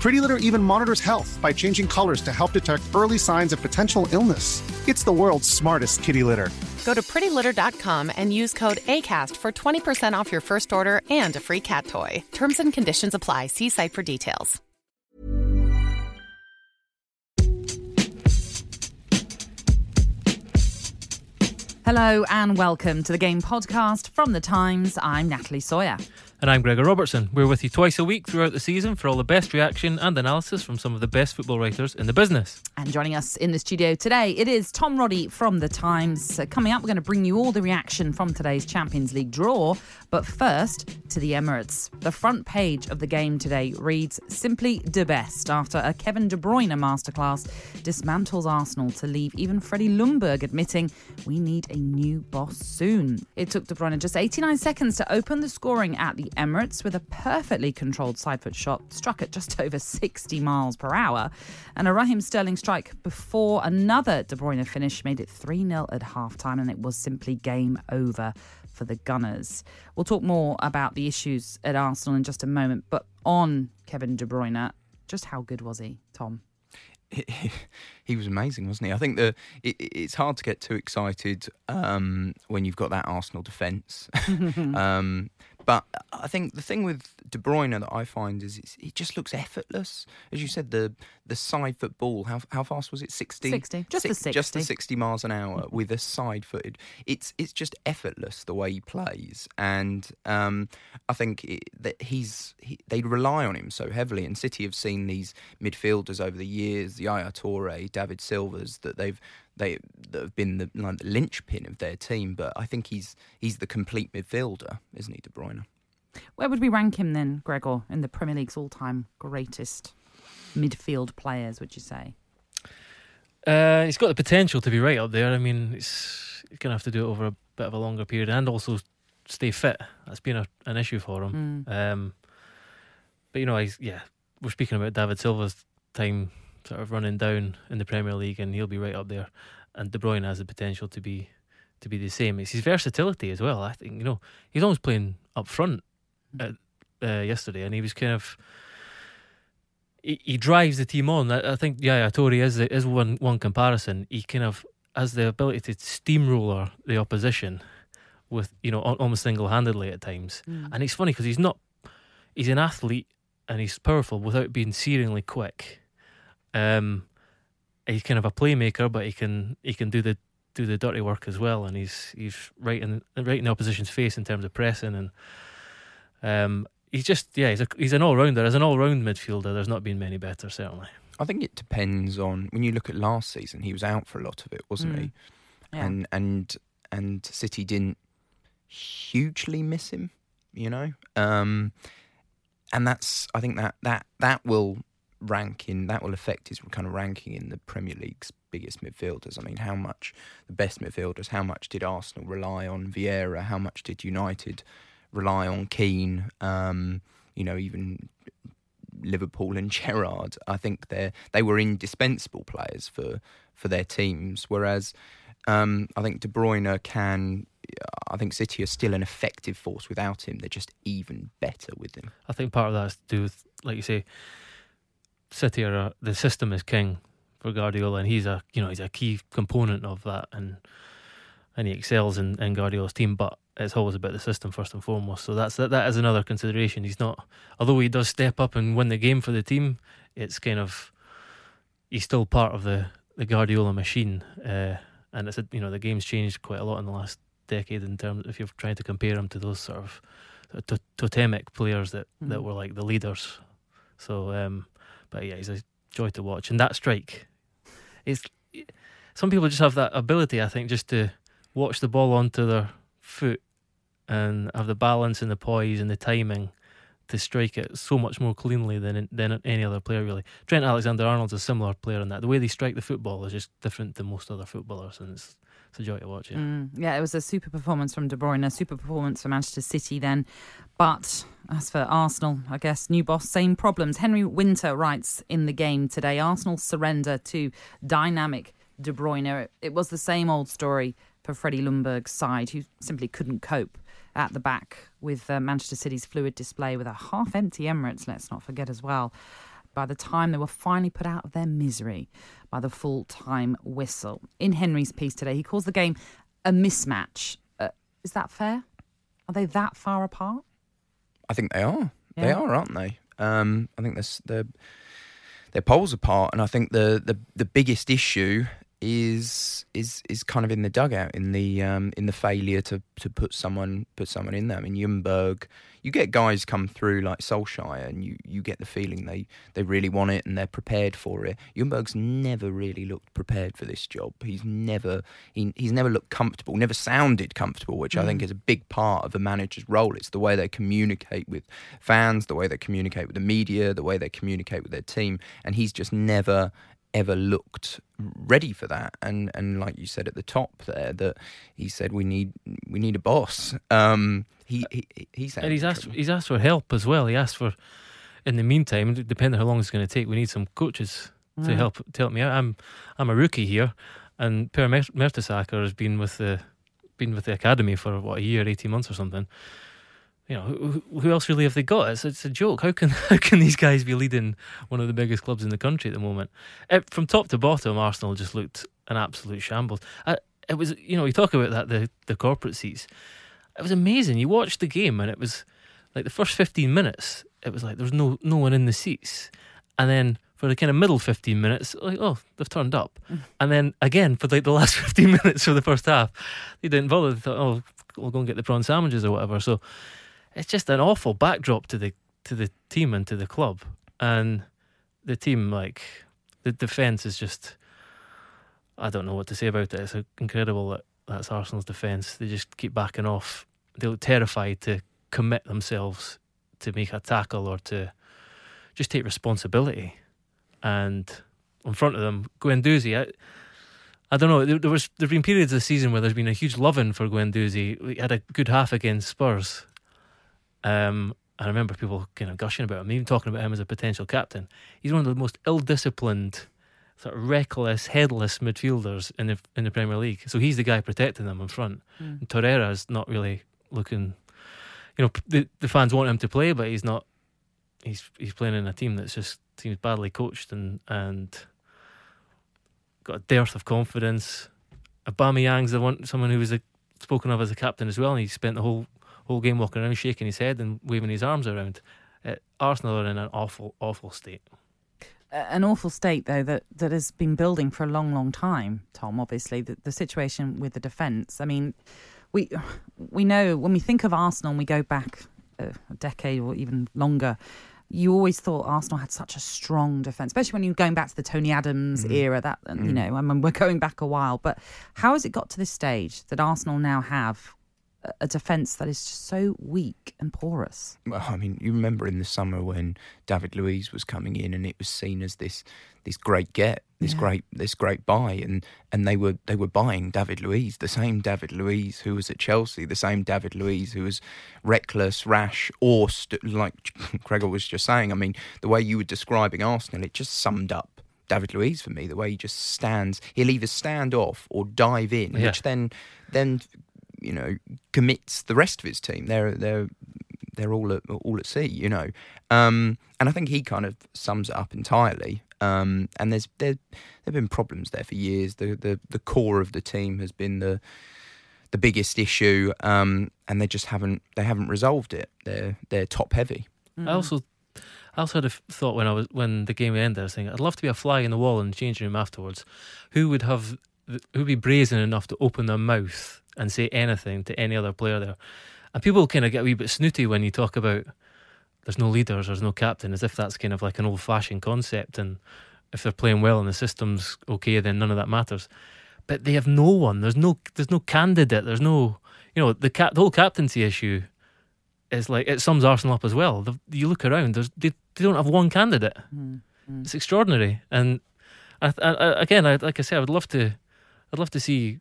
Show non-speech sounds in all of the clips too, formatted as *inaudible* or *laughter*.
Pretty Litter even monitors health by changing colors to help detect early signs of potential illness. It's the world's smartest kitty litter. Go to prettylitter.com and use code ACAST for 20% off your first order and a free cat toy. Terms and conditions apply. See site for details. Hello and welcome to the Game Podcast from The Times. I'm Natalie Sawyer. And I'm Gregor Robertson. We're with you twice a week throughout the season for all the best reaction and analysis from some of the best football writers in the business. And joining us in the studio today, it is Tom Roddy from The Times. Uh, coming up, we're going to bring you all the reaction from today's Champions League draw. But first, to the Emirates. The front page of the game today reads simply the best after a Kevin De Bruyne masterclass dismantles Arsenal to leave even Freddie Ljungberg admitting we need a new boss soon. It took De Bruyne just 89 seconds to open the scoring at the Emirates with a perfectly controlled side foot shot struck at just *laughs* over 60 miles per hour. And a Raheem Sterling strike before another De Bruyne finish made it 3 0 at half time, and it was simply game over for the Gunners. We'll talk more about the issues at Arsenal in just a moment, but on Kevin De Bruyne, just how good was he, Tom? He, *laughs* he was amazing, wasn't he? I think the it, it's hard to get too excited um, when you've got that Arsenal defence. *laughs* um, but I think the thing with De Bruyne that I find is it just looks effortless. As you said, the the side foot ball. How how fast was it? Sixty. Sixty. Just Six, the sixty. Just the sixty miles an hour with a side footed. It's it's just effortless the way he plays, and um, I think it, that he's he, they rely on him so heavily. And City have seen these midfielders over the years, the Yaya Toure, David Silvas, that they've they that have been the, like, the linchpin of their team. But I think he's he's the complete midfielder, isn't he, De Bruyne? Where would we rank him then, Gregor, in the Premier League's all-time greatest midfield players? Would you say? Uh, he's got the potential to be right up there. I mean, it's he's going to have to do it over a bit of a longer period and also stay fit. That's been a, an issue for him. Mm. Um, but you know, he's yeah. We're speaking about David Silva's time sort of running down in the Premier League, and he'll be right up there. And De Bruyne has the potential to be to be the same. It's his versatility as well. I think you know he's always playing up front uh, uh, yesterday, and he was kind of he, he drives the team on. I, I think Yaya Toure is is one one comparison. He kind of has the ability to steamroller the opposition with you know almost single handedly at times. Mm. And it's funny because he's not he's an athlete and he's powerful without being searingly quick. Um, he's kind of a playmaker, but he can he can do the do the dirty work as well, and he's he's right in right in the opposition's face in terms of pressing, and um, he's just yeah he's a, he's an all rounder. As an all round midfielder, there's not been many better certainly. I think it depends on when you look at last season. He was out for a lot of it, wasn't mm. he? Yeah. And and and City didn't hugely miss him, you know. Um, and that's I think that that that will ranking that will affect his kind of ranking in the Premier League's biggest midfielders. I mean, how much the best midfielders? How much did Arsenal rely on Vieira? How much did United rely on Keane? Um, you know, even Liverpool and *laughs* Gerrard. I think they they were indispensable players for for their teams. Whereas um, I think De Bruyne can. I think City are still an effective force without him. They're just even better with him. I think part of that has to do with, like you say, City are a, the system is king for Guardiola, and he's a you know he's a key component of that, and and he excels in, in Guardiola's team. But it's always about the system first and foremost. So that's that. That is another consideration. He's not, although he does step up and win the game for the team. It's kind of he's still part of the the Guardiola machine, uh, and it's a, you know the game's changed quite a lot in the last decade in terms if you're trying to compare him to those sort of totemic players that, Mm. that were like the leaders. So, um, but yeah, he's a joy to watch. And that strike, it's some people just have that ability, I think, just to watch the ball onto their foot and have the balance and the poise and the timing to strike it so much more cleanly than than any other player. Really, Trent Alexander-Arnold's a similar player in that. The way they strike the football is just different than most other footballers, and it's it's a joy to watch. Yeah, Mm, yeah, it was a super performance from De Bruyne, a super performance for Manchester City then. But as for Arsenal, I guess new boss, same problems. Henry Winter writes in the game today Arsenal surrender to dynamic De Bruyne. It was the same old story for Freddie Ljungberg's side, who simply couldn't cope at the back with uh, Manchester City's fluid display with a half empty Emirates, let's not forget as well. By the time they were finally put out of their misery by the full time whistle. In Henry's piece today, he calls the game a mismatch. Uh, is that fair? Are they that far apart? I think they are. They are, aren't they? Um, I think they're, they're they're poles apart, and I think the, the, the biggest issue is is is kind of in the dugout, in the um, in the failure to, to put someone put someone in there. I mean, Ljungberg, you get guys come through like Solskjaer, and you, you get the feeling they, they really want it and they're prepared for it. Ljungberg's never really looked prepared for this job. He's never he, he's never looked comfortable, never sounded comfortable, which I think is a big part of a manager's role. It's the way they communicate with fans, the way they communicate with the media, the way they communicate with their team, and he's just never ever looked ready for that and and like you said at the top there that he said we need we need a boss um he he he's and he's asked he's asked for help as well. He asked for, in the meantime, depending how long it's going to take, we need some coaches to Mm. help to help me out. I'm I'm a rookie here, and Per Mertesacker has been with the been with the academy for what a year, eighteen months or something. You know, who, who else really have they got? It's, it's a joke. How can *laughs* how can these guys be leading one of the biggest clubs in the country at the moment? It, from top to bottom, Arsenal just looked an absolute shambles. I, it was, you know, you talk about that the the corporate seats. It was amazing. You watched the game, and it was like the first fifteen minutes. It was like there was no no one in the seats, and then for the kind of middle fifteen minutes, like oh they've turned up, mm. and then again for like the *laughs* last fifteen minutes of the first half, they didn't bother. They thought oh we'll go and get the prawn sandwiches or whatever. So it's just an awful backdrop to the to the team and to the club, and the team like the defense is just. I don't know what to say about it. It's incredible that that's Arsenal's defence. They just keep backing off. They look terrified to commit themselves to make a tackle or to just take responsibility. And in front of them, Guendouzi, I, I don't know. There, there was there've been periods of the season where there's been a huge loving for Guendouzi. He had a good half against Spurs. Um, I remember people kind of gushing about him, even talking about him as a potential captain. He's one of the most ill-disciplined, sort of reckless, headless midfielders in the in the Premier League. So he's the guy protecting them in front. Mm. And Torreira's not really looking. You know, the the fans want him to play, but he's not. He's he's playing in a team that's just seems badly coached and and got a dearth of confidence. Aubameyang's the one, someone who was a, spoken of as a captain as well, and he spent the whole whole game walking around, shaking his head and waving his arms around. Uh, Arsenal are in an awful, awful state. An awful state, though, that, that has been building for a long, long time, Tom, obviously. The, the situation with the defence. I mean, we we know when we think of Arsenal and we go back a decade or even longer, you always thought Arsenal had such a strong defence, especially when you're going back to the Tony Adams era. That uh, you know, I mean, we're going back a while. But how has it got to this stage that Arsenal now have a- a defence that is just so weak and porous? Well, I mean, you remember in the summer when David Luiz was coming in, and it was seen as this this great get, this Yeah. great this great buy, and and they were they were buying David Luiz, the same David Luiz who was at Chelsea, the same David Luiz who was reckless, rash, or st- like *laughs* Gregor was just saying. I mean, the way you were describing Arsenal, it just summed up. David Luiz for me, the way he just stands, he'll either stand off or dive in, Yeah. which then, then, you know, commits the rest of his team. They're they're they're all at all at sea, you know. Um, and I think he kind of sums it up entirely. Um, and there's there there've been problems there for years. The the the core of the team has been the the biggest issue, um, and they just haven't they haven't resolved it. They're they're top heavy. I also, I also had a thought when I was when the game ended. I was thinking I'd love to be a fly in the wall in the changing room afterwards. Who would have, who would be brazen enough to open their mouth and say anything to any other player there? and people kind of get a wee bit snooty when you talk about there's no leaders, there's no captain, as if that's kind of like an old fashioned concept. And if they're playing well and the system's okay, then none of that matters. But they have no one. There's no there's no candidate. There's no you know the cap the whole captaincy issue is like it sums Arsenal up as well. The, you look around, there's they, they don't have one candidate. Mm-hmm. It's extraordinary. And I, I, again, I, like I said, I would love to, I'd love to see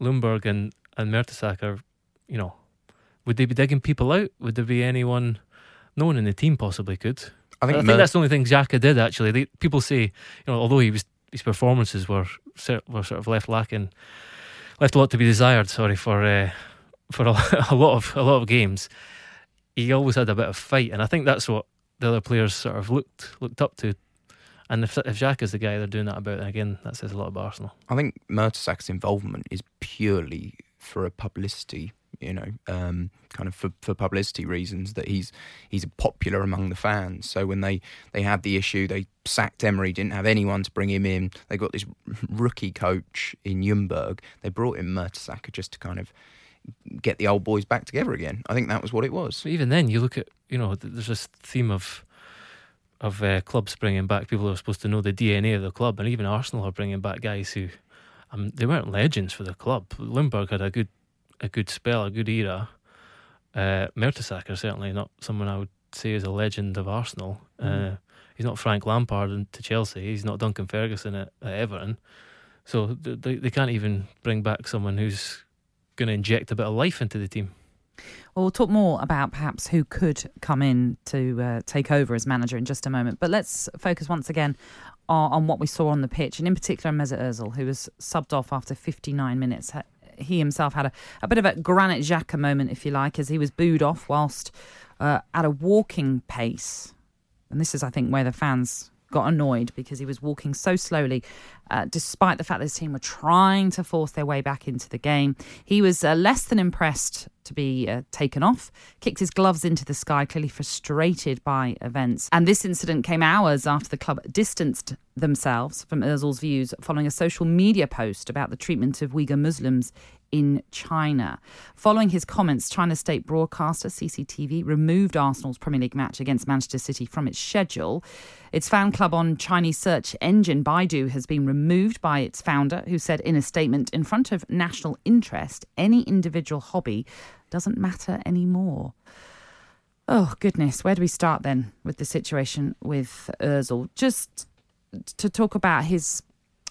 Ljungberg and and Mertesacker. You know, would they be digging people out? Would there be anyone? No one in the team possibly could. I think, I think Mer- that's the only thing Xhaka did. Actually, they, people say, you know, although he was his performances were were sort of left lacking, left a lot to be desired. Sorry for uh, for a, *laughs* a lot of a lot of games he always had a bit of fight, and I think that's what the other players sort of looked looked up to. And if if Xhaka's the guy they're doing that about, again, that says a lot about Arsenal. I think Mertesacker's involvement is purely for a publicity, you know, um, kind of for, for publicity reasons that he's he's popular among the fans. So when they, they had the issue, they sacked Emery, didn't have anyone to bring him in. They got this *laughs* rookie coach in Ljungberg. They brought in Mertesacker just to kind of get the old boys back together again. I think that was what it was. But even then, you look at you know there's this theme of of uh, clubs bringing back people who are supposed to know the DNA of the club, and even Arsenal are bringing back guys who um, they weren't legends for the club. Ljungberg had a good a good spell, a good era. Uh, Mertesacker certainly not someone I would say is a legend of Arsenal. Mm. Uh, he's not Frank Lampard to Chelsea. He's not Duncan Ferguson at, at Everton. So they they can't even bring back someone who's going to inject a bit of life into the team. Well, we'll talk more about perhaps who could come in to uh, take over as manager in just a moment. But let's focus once again on, what we saw on the pitch, and in particular Mesut Ozil, who was subbed off after 59 minutes. He himself had a, a bit of a Granit Xhaka moment, if you like, as he was booed off whilst uh, at a walking pace. And this is, I think, where the fans got annoyed because he was walking so slowly, uh, despite the fact that his team were trying to force their way back into the game. He was uh, less than impressed to be uh, taken off, kicked his gloves into the sky, clearly frustrated by events. And this incident came hours after the club distanced themselves from Ozil's views following a social media post about the treatment of Uyghur Muslims in China. Following his comments, China state broadcaster CCTV removed Arsenal's Premier League match against Manchester City from its schedule. Its fan club on Chinese search engine Baidu has been removed by its founder, who said in a statement in front of national interest, any individual hobby doesn't matter anymore. Oh, goodness. Where do we start then with the situation with Ozil? Just to talk about his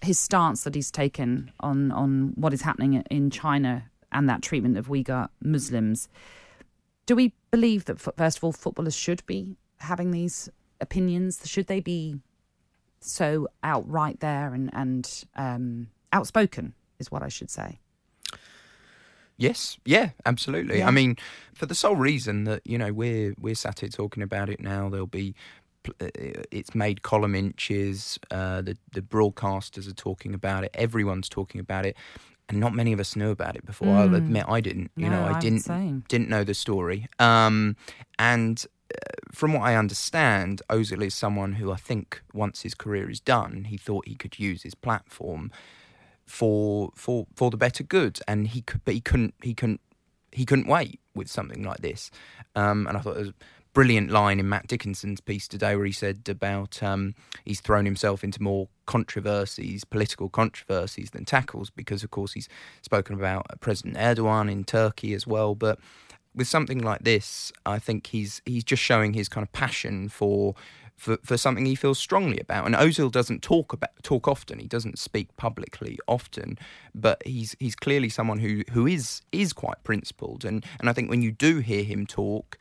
his stance that he's taken on on what is happening in China and that treatment of Uyghur Muslims. Do we believe that first of all footballers should be having these opinions? Should they be so outright there and and um, outspoken? Is what I should say. Yes, yeah, absolutely. Yeah. I mean, for the sole reason that you know we're we're sat here talking about it now. There'll be it's made column inches. Uh, the the broadcasters are talking about it. Everyone's talking about it, and not many of us knew about it before. Mm. I'll admit I didn't. You no, know, I I'm didn't didn't know the story. Um, and uh, from what I understand, Ozil is someone who I think once his career is done, he thought he could use his platform for for for the better good, and he could, but he couldn't he couldn't he couldn't wait with something like this. Um, and I thought it was brilliant line in Matt Dickinson's piece today where he said about um, he's thrown himself into more controversies, political controversies than tackles because, of course, he's spoken about President Erdogan in Turkey as well. But with something like this, I think he's he's just showing his kind of passion for. For, for something he feels strongly about, and Ozil doesn't talk about talk often. He doesn't speak publicly often, but he's he's clearly someone who who is is quite principled. And and I think when you do hear him talk,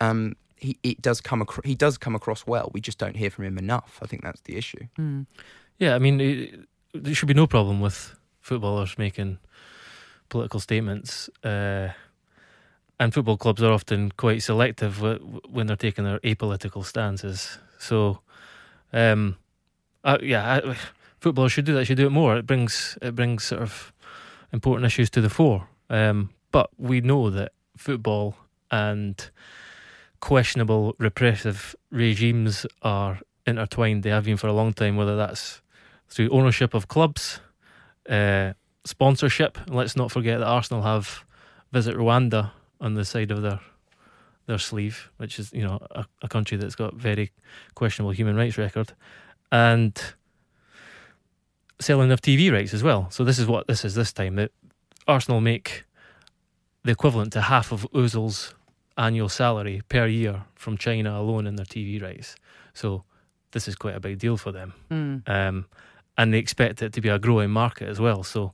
um, he it does come across he does come across well. We just don't hear from him enough. I think that's the issue. Mm. Yeah, I mean, it, there should be no problem with footballers making political statements. Uh, and football clubs are often quite selective when they're taking their apolitical stances. So, um, uh, yeah, I, footballers should do that. Should do it more. It brings it brings sort of important issues to the fore. Um, but we know that football and questionable repressive regimes are intertwined. They have been for a long time, whether that's through ownership of clubs, uh, sponsorship. Let's not forget that Arsenal have Visit Rwanda on the side of their their sleeve, which is you know a, a country that's got very questionable human rights record, and selling of TV rights as well. So this is what this is this time that Arsenal make the equivalent to half of Ozil's annual salary per year from China alone in their TV rights. So this is quite a big deal for them, Mm. um, and they expect it to be a growing market as well. So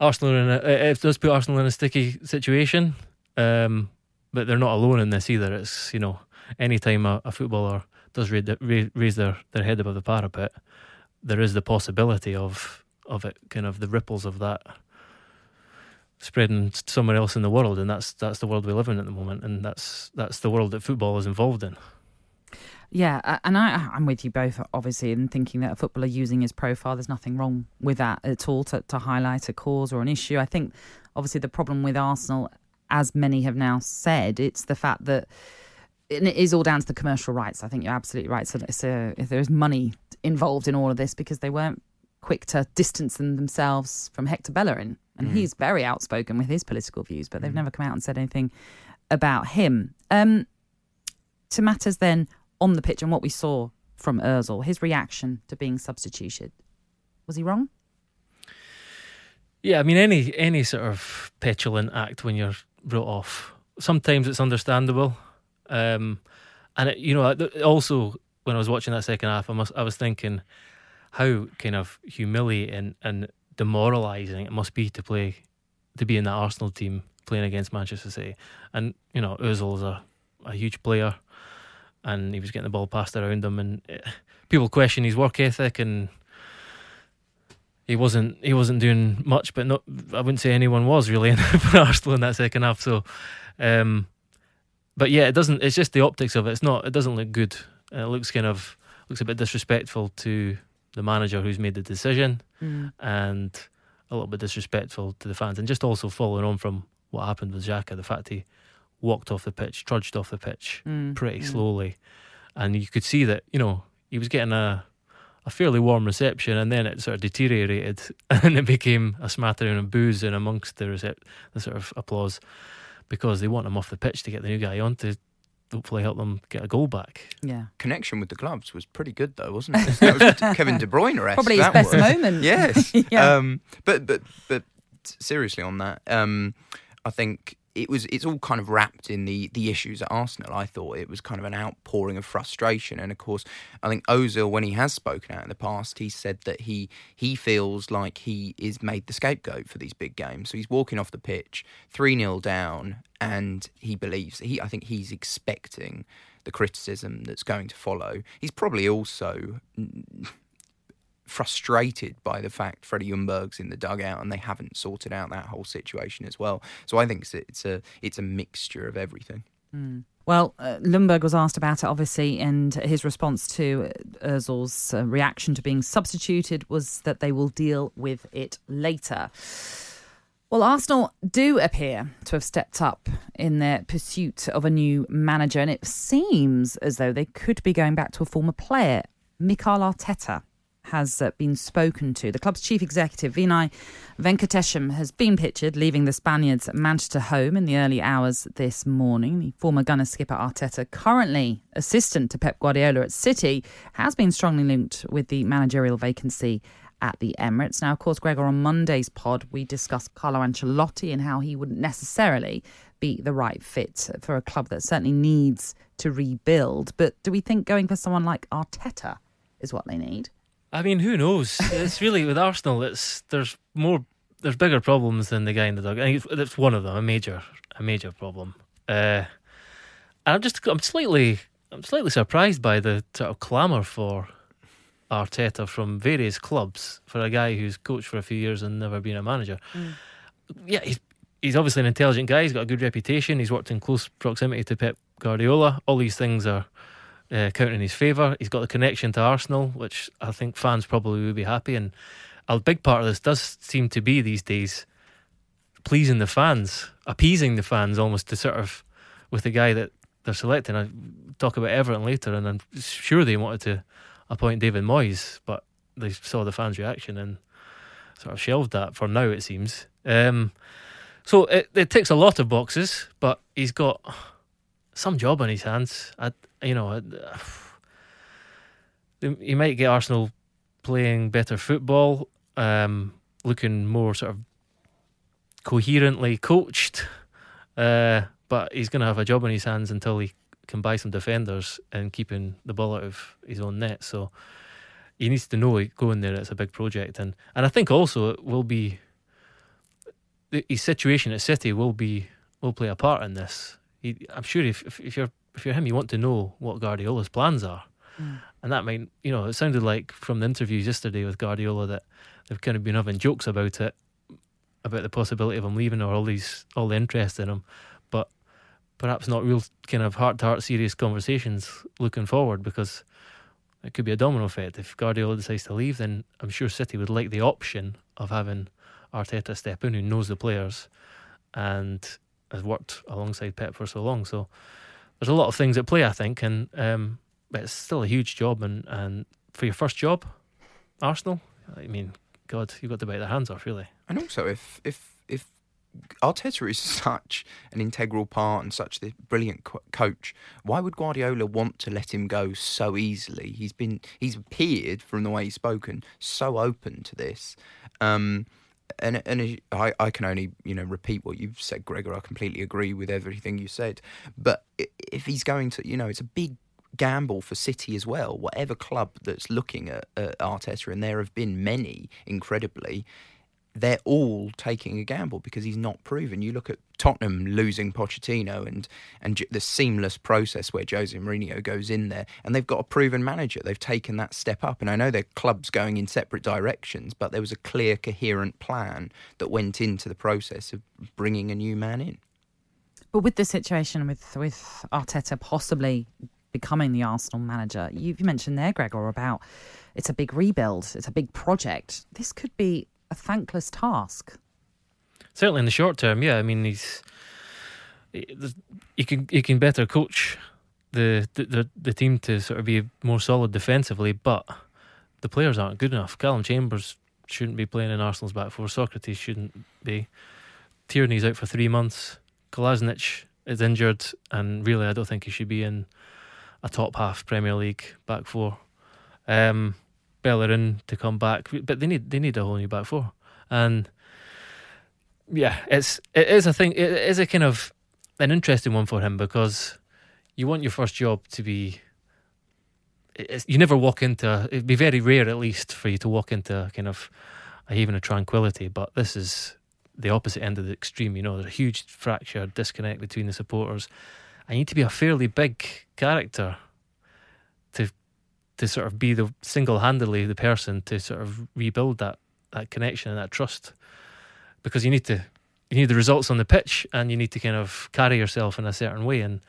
Arsenal in a, it does put Arsenal in a sticky situation, um, but they're not alone in this either. It's you know anytime a, a footballer does raise, raise their, their head above the parapet, there is the possibility of of it kind of the ripples of that spreading somewhere else in the world, and that's that's the world we live in at the moment, and that's that's the world that football is involved in. Yeah, and I, I'm with you both, obviously, in thinking that a footballer using his profile, there's nothing wrong with that at all to, to highlight a cause or an issue. I think, obviously, the problem with Arsenal, as many have now said, it's the fact that and it is all down to the commercial rights. I think you're absolutely right. So, so if there is money involved in all of this, because they weren't quick to distance them themselves from Hector Bellerin, and Mm. he's very outspoken with his political views, but they've never come out and said anything about him. Um, to matters then on the pitch and what we saw from Özil, his reaction to being substituted, was he wrong? Yeah, I mean any any sort of petulant act when you're wrote off. Sometimes it's understandable, um, and it, you know also when I was watching that second half, I must I was thinking how kind of humiliating and demoralising it must be to play to be in that Arsenal team playing against Manchester City, and you know Özil's a a huge player, and he was getting the ball passed around him, and eh, people question his work ethic and he wasn't he wasn't doing much, but not I wouldn't say anyone was really *laughs* for Arsenal in that second half. So, um, but yeah, it doesn't. It's just the optics of it. It's not. It doesn't look good. It looks kind of looks a bit disrespectful to the manager who's made the decision, and a little bit disrespectful to the fans, and just also following on from what happened with Xhaka, the fact he walked off the pitch, trudged off the pitch Mm, pretty slowly, and you could see that you know he was getting a a fairly warm reception, and then it sort of deteriorated, *laughs* and it became a smattering of boos in amongst the recep- the sort of applause because they want him off the pitch to get the new guy on to hopefully help them get a goal back. Yeah. Connection with the gloves was pretty good though, wasn't it? That was *laughs* Kevin De Bruyne Probably his best moment. Yes. *laughs* Yeah. Um, but but but seriously on that, um, I think it was it's all kind of wrapped in the the issues at Arsenal. I thought it was kind of an outpouring of frustration, and of course, I think Ozil, when he has spoken out in the past, he said that he he feels like he is made the scapegoat for these big games. So he's walking off the pitch, three 0 down, and he believes he. I think he's expecting the criticism that's going to follow. He's probably also frustrated by the fact Freddie Ljungberg's in the dugout and they haven't sorted out that whole situation as well. So I think it's a it's a, mixture of everything. Well, uh, Ljungberg was asked about it, obviously, and his response to uh, Ozil's uh, reaction to being substituted was that they will deal with it later. Well, Arsenal do appear to have stepped up in their pursuit of a new manager, and it seems as though they could be going back to a former player. Mikel Arteta has uh, been spoken to. The club's chief executive, Vinai Venkatesham, has been pictured leaving the Spaniards' Manchester home in the early hours this morning. The former Gunner skipper Arteta, currently assistant to Pep Guardiola at City, has been strongly linked with the managerial vacancy at the Emirates. Now, of course, Gregor, on Monday's pod, we discussed Carlo Ancelotti and how he wouldn't necessarily be the right fit for a club that certainly needs to rebuild. But do we think going for someone like Arteta is what they need? I mean, who knows? it's really with Arsenal. It's there's more, there's bigger problems than the guy in the dog. And it's one of them, a major, a major problem. Uh, and I'm just, I'm slightly, I'm slightly surprised by the sort of clamour for Arteta from various clubs for a guy who's coached for a few years and never been a manager. Yeah, he's he's obviously an intelligent guy. He's got a good reputation. He's worked in close proximity to Pep Guardiola. All these things are uh, counting in his favour. He's got the connection to Arsenal, which I think fans probably would be happy. And a big part of this does seem to be these days pleasing the fans, appeasing the fans almost to sort of with the guy that they're selecting. I talk about Everton later, and I'm sure they wanted to appoint David Moyes, but they saw the fans' reaction and sort of shelved that for now. It seems. Um, So it, it ticks a lot of boxes, but he's got some job on his hands. I, you know, *sighs* he might get Arsenal playing better football, um, looking more sort of coherently coached. Uh, but he's going to have a job on his hands until he can buy some defenders and keeping the ball out of his own net. So he needs to know going there. It's a big project, and and I think also it will be his situation at City will be will play a part in this. He, I'm sure if, if, if you're if you're him, you want to know what Guardiola's plans are, mm. and that might you know it sounded like from the interviews yesterday with Guardiola that they've kind of been having jokes about it, about the possibility of him leaving or all these all the interest in him, but perhaps not real kind of heart to heart serious conversations looking forward because it could be a domino effect. If Guardiola decides to leave, then I'm sure City would like the option of having Arteta step in, who knows the players and has worked alongside Pep for so long. So there's a lot of things at play, I think, and um, but it's still a huge job. And, and for your first job, Arsenal, I mean, God, you've got to bite their hands off, really. And also, if if if Arteta is *laughs* such an integral part and such a brilliant co- coach. Why would Guardiola want to let him go so easily? He's been he's appeared from the way he's spoken so open to this. Um, and and I, I can only you know repeat what you've said, Gregor. I completely agree with everything you said. But if he's going to, you know, it's a big gamble for City as well. Whatever club that's looking at, at Arteta, and there have been many, incredibly, they're all taking a gamble because he's not proven. You look at Tottenham losing Pochettino and and the seamless process where Jose Mourinho goes in there, and they've got a proven manager. They've taken that step up, and I know their clubs going in separate directions, but there was a clear, coherent plan that went into the process of bringing a new man in. But with the situation with with Arteta possibly becoming the Arsenal manager, you mentioned there, Gregor, about it's a big rebuild, it's a big project. This could be a thankless task. Certainly in the short term, yeah. I mean, he's he can he can better coach the, the the team to sort of be more solid defensively, but the players aren't good enough. Callum Chambers shouldn't be playing in Arsenal's back four. Sokratis shouldn't be. Tierney's out for three months. Kolasinac is injured, and really, I don't think he should be in a top half Premier League back four. Um, Bellerin to come back, but they need they need a whole new back four, and yeah, it's it is a thing. It is a kind of an interesting one for him because you want your first job to be. you never walk into. It'd be very rare, at least, for you to walk into kind of a haven of tranquility. But this is the opposite end of the extreme. You know, there's a huge fracture, disconnect between the supporters. I need to be a fairly big character to to sort of be the single handedly the person to sort of rebuild that that connection and that trust because you need to you need the results on the pitch and you need to kind of carry yourself in a certain way and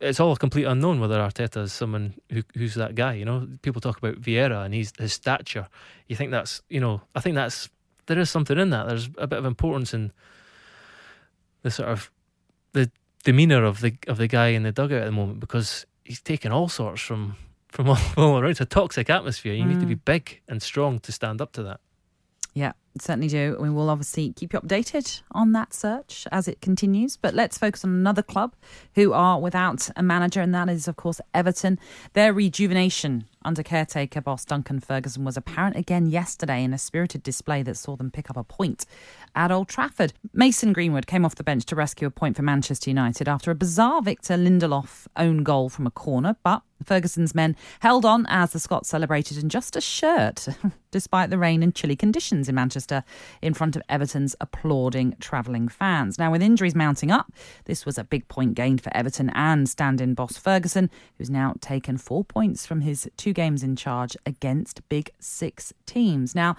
it's all a complete unknown whether Arteta is someone who, who's that guy. You know, people talk about Vieira and his stature. You think that's you know, I think that's there is something in that. There's a bit of importance in the sort of the demeanour of the of the guy in the dugout at the moment because he's taken all sorts from from all, *laughs* all around. It's a toxic atmosphere. You mm. need to be mm. big and strong to stand up to that. Yeah, certainly do. We will obviously keep you updated on that search as it continues. But let's focus on another club who are without a manager, and that is, of course, Everton. Their rejuvenation under caretaker boss Duncan Ferguson was apparent again yesterday in a spirited display that saw them pick up a point at Old Trafford. Mason Greenwood came off the bench to rescue a point for Manchester United after a bizarre Victor Lindelof own goal from a corner, but Ferguson's men held on as the Scots celebrated in just a shirt, *laughs* despite the rain and chilly conditions in Manchester, in front of Everton's applauding travelling fans. Now, with injuries mounting up, this was a big point gained for Everton and stand in boss Ferguson, who's now taken four points from his two games in charge against Big Six teams. Now,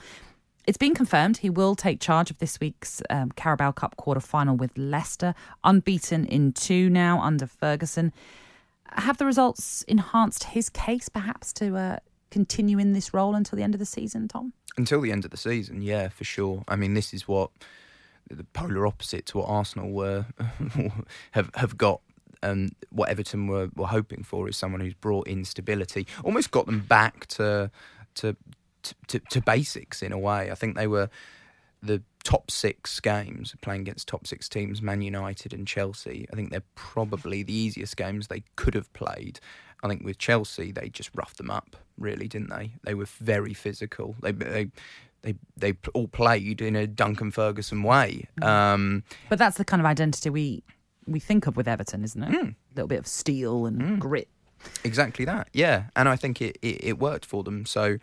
it's been confirmed he will take charge of this week's um, Carabao Cup quarter final with Leicester, unbeaten in two now under Ferguson. Have the results enhanced his case, perhaps, to uh, continue in this role until the end of the season, Tom? Until the end of the season, yeah, for sure. I mean, this is what the polar opposite to what Arsenal were *laughs* have have got and what Everton were, were hoping for is someone who's brought in stability, almost got them back to to to, to, basics in a way. I think they were the top six games, playing against top six teams, Man United and Chelsea, I think they're probably the easiest games they could have played. I think with Chelsea, they just roughed them up, really, didn't they? They were very physical. They they they they all played in a Duncan Ferguson way. Mm. Um, but that's the kind of identity we we think of with Everton, isn't it? Mm. A little bit of steel and mm. grit. Exactly that, yeah. And I think it, it, it worked for them. So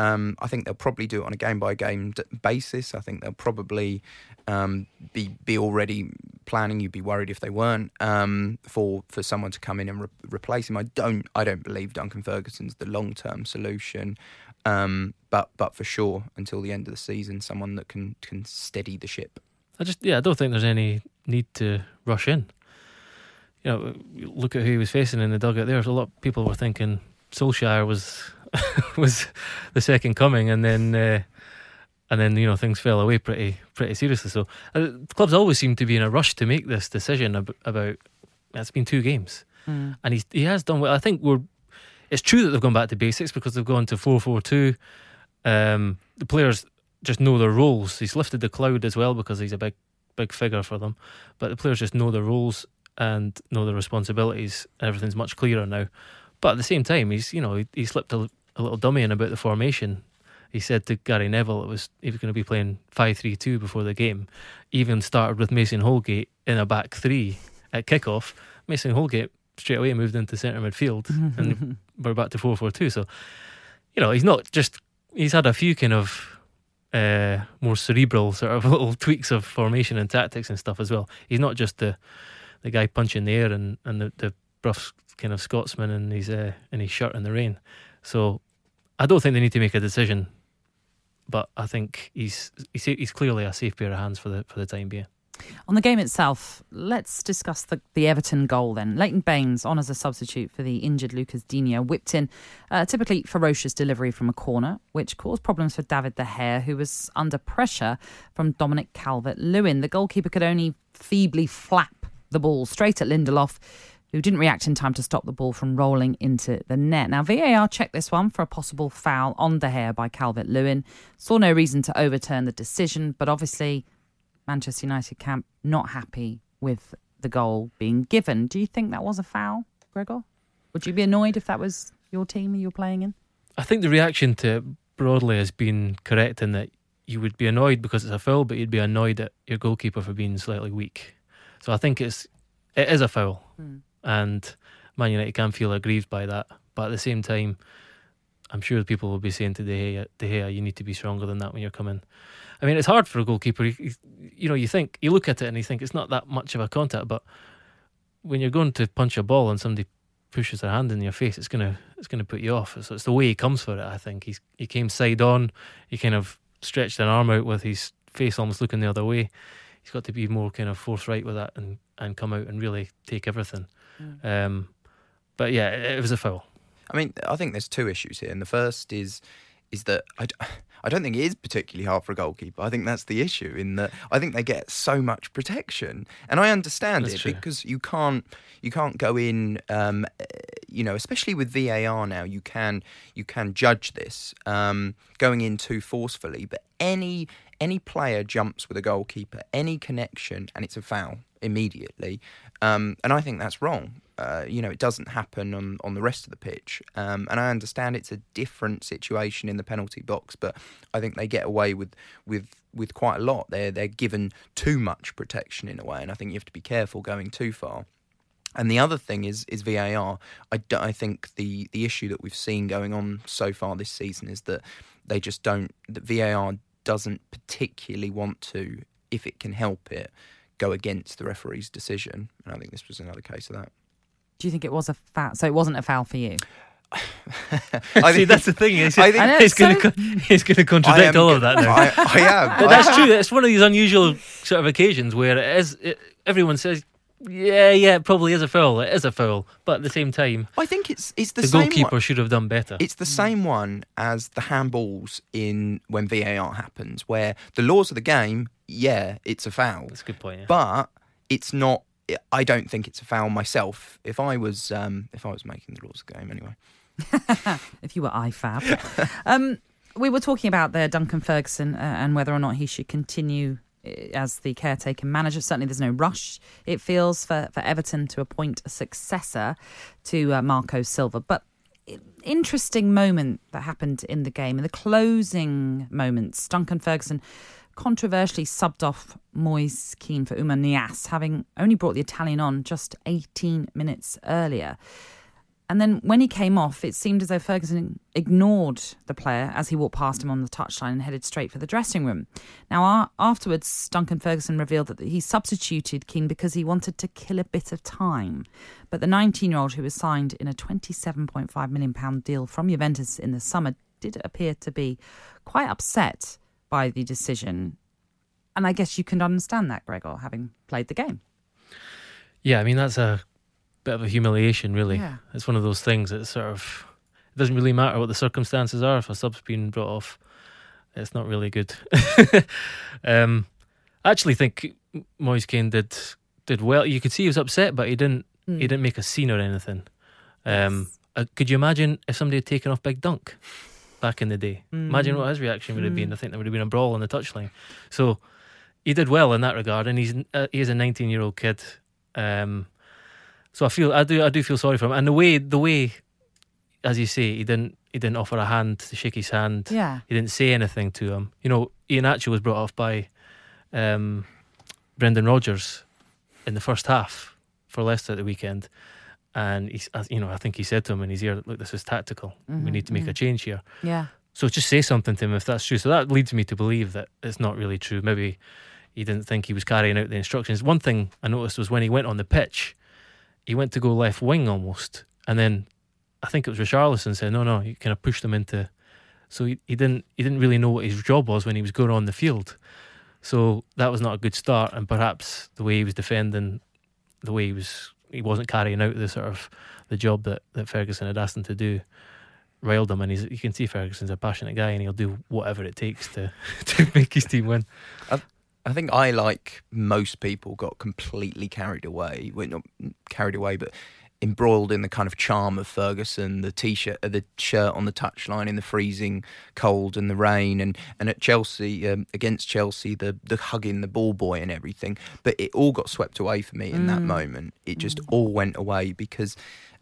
um, I think they'll probably do it on a game by game basis. I think they'll probably um, be be already planning. You'd be worried if they weren't um, for for someone to come in and re- replace him. I don't I don't believe Duncan Ferguson's the long term solution. Um, but but for sure, until the end of the season, someone that can can steady the ship. I just yeah, I don't think there's any need to rush in. You know, look at who he was facing in the dugout. There, a lot of people were thinking Solskjaer was *laughs* was the second coming, and then uh, and then you know things fell away pretty pretty seriously. So uh, clubs always seem to be in a rush to make this decision about. about it's been two games, mm. and he he has done well. I think we're. It's true that they've gone back to basics because they've gone to four four two. Um, the players just know their roles. He's lifted the cloud as well because he's a big big figure for them, but the players just know their roles and know their responsibilities. Everything's much clearer now. But at the same time, he's you know he, he slipped a, a little dummy in about the formation. He said to Gary Neville it was he was going to be playing five three two before the game. Even started with Mason Holgate in a back three at kickoff. Mason Holgate straight away moved into centre midfield, and *laughs* we're back to four four two. So, you know, he's not just he's had a few kind of uh, more cerebral sort of *laughs* little tweaks of formation and tactics and stuff as well. He's not just the the guy punching the air and, and the, the rough kind of Scotsman in his uh, in his shirt in the rain. So I don't think they need to make a decision, but I think he's he's, he's clearly a safe pair of hands for the for the time being. On the game itself, let's discuss the, the Everton goal then. Leighton Baines, on as a substitute for the injured Lucas Digne, whipped in a typically ferocious delivery from a corner, which caused problems for David De Gea, who was under pressure from Dominic Calvert Lewin. The goalkeeper could only feebly flap the ball straight at Lindelof, who didn't react in time to stop the ball from rolling into the net. Now, VAR checked this one for a possible foul on De Gea by Calvert Lewin. Saw no reason to overturn the decision, but obviously, Manchester United camp not happy with the goal being given. Do you think that was a foul, Gregor? Would you be annoyed if that was your team you were playing in? I think the reaction to it broadly has been correct in that you would be annoyed because it's a foul, but you'd be annoyed at your goalkeeper for being slightly weak. So I think it's it is a foul. Mm and Man United can feel aggrieved by that. But at the same time, I'm sure people will be saying to De Gea, De Gea, you need to be stronger than that when you're coming. I mean, it's hard for a goalkeeper. You, you know, you think you look at it and you think it's not that much of a contact, but when you're going to punch a ball and somebody pushes their hand in your face, it's gonna it's gonna put you off. So it's the way he comes for it. I think he's he came side on. He kind of stretched an arm out with his face almost looking the other way. He's got to be more kind of forthright with that and and come out and really take everything. Mm. Um, but yeah, it, it was a foul. I mean, I think there's two issues here, and the first is is that I, *sighs* I don't think it is particularly hard for a goalkeeper. I think that's the issue in that I think they get so much protection, and I understand that's it true. because you can't you can't go in, um, you know, especially with VAR now. You can you can judge this um, going in too forcefully, but any any player jumps with a goalkeeper, any connection, and it's a foul immediately. Um, and I think that's wrong. Uh, you know, it doesn't happen on, on the rest of the pitch. Um, and I understand it's a different situation in the penalty box, but I think they get away with with with quite a lot. They're they're given too much protection in a way, and I think you have to be careful going too far. And the other thing is is VAR. I, I think the the issue that we've seen going on so far this season is that they just don't. That VAR doesn't particularly want to, if it can help it, go against the referee's decision. And I think this was another case of that. Do you think it was a foul? So it wasn't a foul for you? *laughs* I See, that's the thing. He's, I think he's so... going to he's going to contradict all of that. Now. I, I am. *laughs* But that's true. It's one of these unusual sort of occasions where it is. It, everyone says yeah, yeah, it probably is a foul. It is a foul, but at the same time, I think it's it's the, the same goalkeeper one. should have done better. It's the same one as the handballs in when VAR happens, where the laws of the game, yeah, it's a foul. That's a good point. Yeah. But it's not. I don't think it's a foul myself. If I was, um, if I was making the laws of the game, anyway. *laughs* if you were IFAB. *laughs* um, we were talking about there Duncan Ferguson uh, and whether or not he should continue uh, as the caretaker manager. Certainly, there's no rush. It feels for for Everton to appoint a successor to uh, Marco Silva, but. Interesting moment that happened in the game in the closing moments. Duncan Ferguson controversially subbed off Moise Kean for Oumar Niasse, having only brought the Italian on just 18 minutes earlier. And then when he came off, it seemed as though Ferguson ignored the player as he walked past him on the touchline and headed straight for the dressing room. Now, afterwards, Duncan Ferguson revealed that he substituted Kean because he wanted to kill a bit of time. But the 19 year old, who was signed in a £27.5 million deal from Juventus in the summer, did appear to be quite upset by the decision. And I guess you can understand that, Gregor, having played the game. Yeah, I mean, that's a bit of a humiliation, really. Yeah. It's one of those things that sort of it doesn't really matter what the circumstances are. If a sub's been brought off, it's not really good. *laughs* um, I actually think Moise Kean did did well. You could see he was upset, but he didn't. Mm. He didn't make a scene or anything. Um, yes. uh, could you imagine if somebody had taken off Big Dunk back in the day? Mm. Imagine what his reaction would have been. Hmm. I think there would have been a brawl on the touchline. So he did well in that regard, and he's uh, he's a 19 year old kid. Um, so I feel I do I do feel sorry for him, and the way the way, as you say, he didn't he didn't offer a hand to shake his hand. Yeah, he didn't say anything to him. You know, Iheanacho was brought off by um, Brendan Rodgers in the first half for Leicester at the weekend, and he's you know I think he said to him in his ear, "Look, this is tactical. Mm-hmm, we need to make mm-hmm. a change here." Yeah. So just say something to him if that's true. So that leads me to believe that it's not really true. Maybe he didn't think he was carrying out the instructions. One thing I noticed was when he went on the pitch, he went to go left wing almost, and then I think it was Richarlison said, "No, no," he kind of pushed him into. So he, he didn't he didn't really know what his job was when he was going on the field. So that was not a good start, and perhaps the way he was defending, the way he was he wasn't carrying out the sort of the job that, that Ferguson had asked him to do, riled him. And he's you can see Ferguson's a passionate guy, and he'll do whatever it takes to *laughs* to make his team win. I think I, like most people, got completely carried away. Well, not carried away, but embroiled in the kind of charm of Ferguson, the t-shirt, uh, the shirt on the touchline in the freezing cold and the rain, and and at Chelsea um, against Chelsea, the the hugging the ball boy and everything. But it all got swept away for me in mm. that moment. It just mm. all went away because.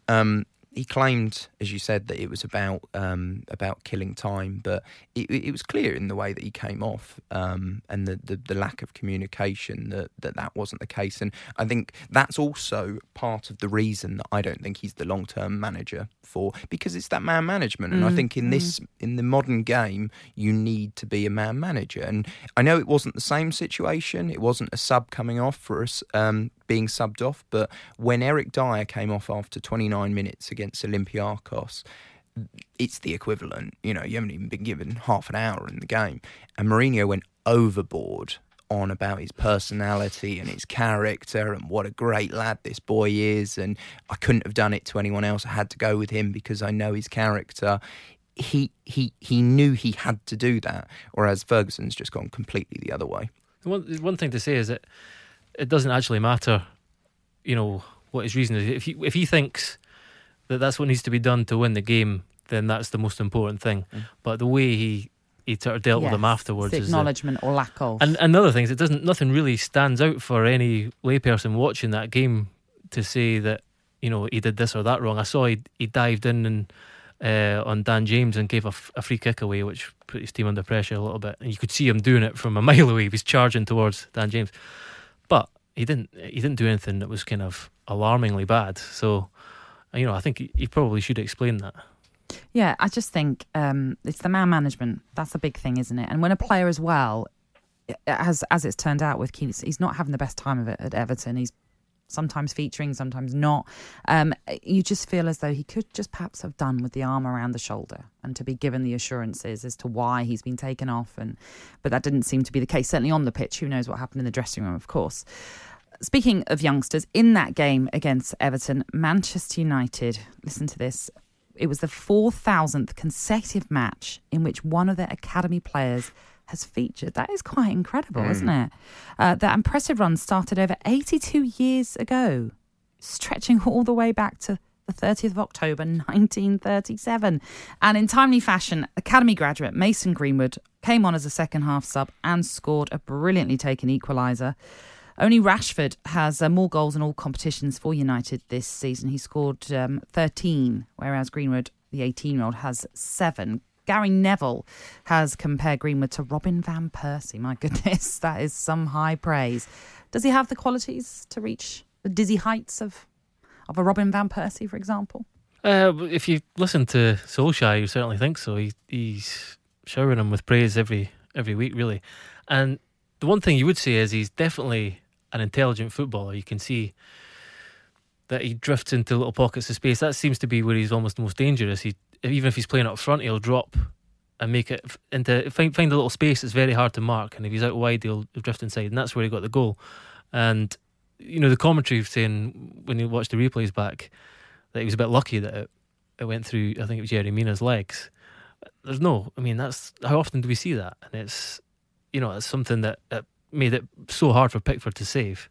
Um, he claimed, as you said, that it was about um, about killing time, but it, it, was clear in the way that he came off um, and the, the, the, lack of communication that, that that wasn't the case. And I think that's also part of the reason that I don't think he's the long term manager for because it's that man management. And mm, I think in mm. this in the modern game, you need to be a man manager. And I know it wasn't the same situation; it wasn't a sub coming off for us. Um, being subbed off. But when Eric Dier came off after 29 minutes against Olympiacos, it's the equivalent. You know, you haven't even been given half an hour in the game. And Mourinho went overboard on about his personality and his character and what a great lad this boy is. And I couldn't have done it to anyone else. I had to go with him because I know his character. He he he knew he had to do that, whereas Ferguson's just gone completely the other way. One one thing to say is that it doesn't actually matter, you know, what his reason is. If he if he thinks that that's what needs to be done to win the game, then that's the most important thing. Mm. But the way he he sort of dealt yes, with him afterwards, acknowledgement or lack of, and, and other things, it doesn't nothing really stands out for any layperson watching that game to say that you know he did this or that wrong. I saw he he dived in and. Uh, on Dan James and gave a, f- a free kick away, which put his team under pressure a little bit. And you could see him doing it from a *laughs* mile away. He was charging towards Dan James. He didn't he didn't do anything that was kind of alarmingly bad. So, you know, I think he, he probably should explain that. Yeah, I just think um, it's the man management. That's a big thing, isn't it? And when a player as well, as as it's turned out with Kean, he's not having the best time of it at Everton. He's sometimes featuring, sometimes not. Um, you just feel as though he could just perhaps have done with the arm around the shoulder and to be given the assurances as to why he's been taken off. And but that didn't seem to be the case. Certainly on the pitch, who knows what happened in the dressing room, of course. Speaking of youngsters, in that game against Everton, Manchester United, listen to this. It was the 4,000th consecutive match in which one of their academy players has featured. That is quite incredible, mm. isn't it? Uh, that impressive run started over 82 years ago, stretching *laughs* all the way back to the 30th of October 1937. And in timely fashion, Academy graduate Mason Greenwood came on as a second half sub and scored a brilliantly taken equaliser. Only Rashford has uh, more goals in all competitions for United this season. He scored um, 13, whereas Greenwood, the 18 year old, has seven. Gary Neville has compared Greenwood to Robin Van Persie. My goodness, *laughs* that is some high praise. Does he have the qualities to reach the dizzy heights of, of a Robin Van Persie, for example? Uh, if you listen to Solskjaer, you certainly think so. He, he's showering him with praise every every week, really. And the one thing you would say is he's definitely an intelligent footballer, you can see that he drifts into little pockets of space. That seems to be where he's almost the most dangerous. He even if he's playing up front, he'll drop and make it into find find a little space It's very hard to mark. And if he's out wide, he'll, drift inside, and that's where he got the goal. And you know the commentary saying when you watch the replays back that he was a bit lucky that it, it went through. I think it was Yerry Mina's legs. There's no. I mean, that's how often do we see that? And it's you know it's something that, that made it so hard for Pickford to save.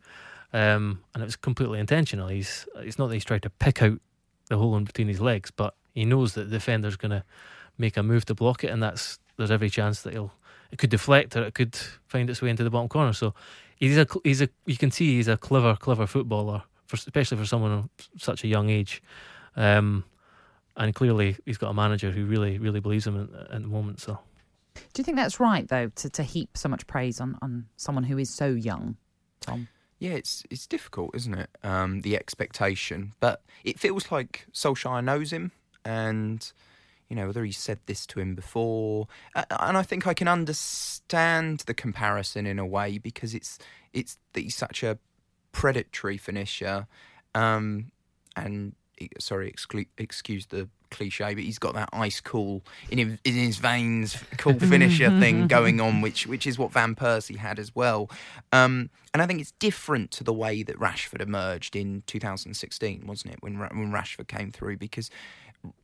Um, and it was completely intentional. He's it's not that he's trying to pick out the hole in between his legs, but he knows that the defender's going to make a move to block it, and that's there's every chance that he'll it could deflect or it could find its way into the bottom corner. So he's a he's a you can see he's a clever clever footballer, for, especially for someone of such a young age. Um, and clearly he's got a manager who really really believes him at, at the moment. So do you think that's right, though, to, to heap so much praise on, on someone who is so young, Tom? Yeah, it's it's difficult, isn't it? Um, the expectation, but it feels like Solskjaer knows him, and you know whether he said this to him before, and I think I can understand the comparison in a way because it's it's that he's such a predatory finisher, um, and sorry, exclu- excuse the cliche, but he's got that ice cool in his, in his veins, cool *laughs* finisher thing *laughs* going on, which which is what Van Persie had as well. Um, and I think it's different to the way that Rashford emerged in 2016, wasn't it? When when Rashford came through, because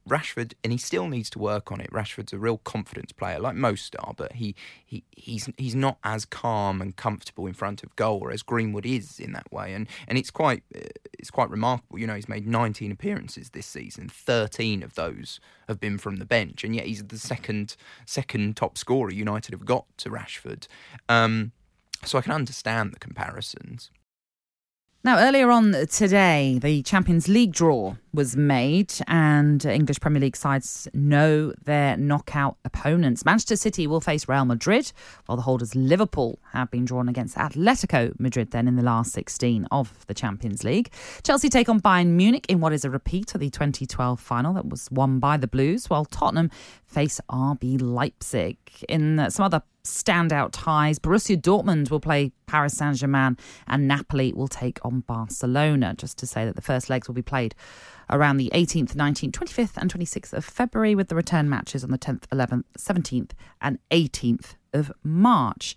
Rashford, and he still needs to work on it. Rashford's a real confidence player, like most are, but he, he he's he's not as calm and comfortable in front of goal, as Greenwood is in that way. And and it's quite it's quite remarkable. You know, he's made 19 appearances this season. 13 of those have been from the bench, and yet he's the second second top scorer United have got to Rashford. Um, so I can understand the comparisons. Now, earlier on today, the Champions League draw was made, and English Premier League sides know their knockout opponents. Manchester City will face Real Madrid, while the holders Liverpool have been drawn against Atletico Madrid then in the last 16 of the Champions League. Chelsea take on Bayern Munich in what is a repeat of the 2012 final that was won by the Blues, while Tottenham face RB Leipzig. In some other standout ties. Borussia Dortmund will play Paris Saint Germain and Napoli will take on Barcelona. Just to say that the first legs will be played around the 18th, 19th, 25th, and 26th of February, with the return matches on the 10th, 11th, 17th, and 18th of March.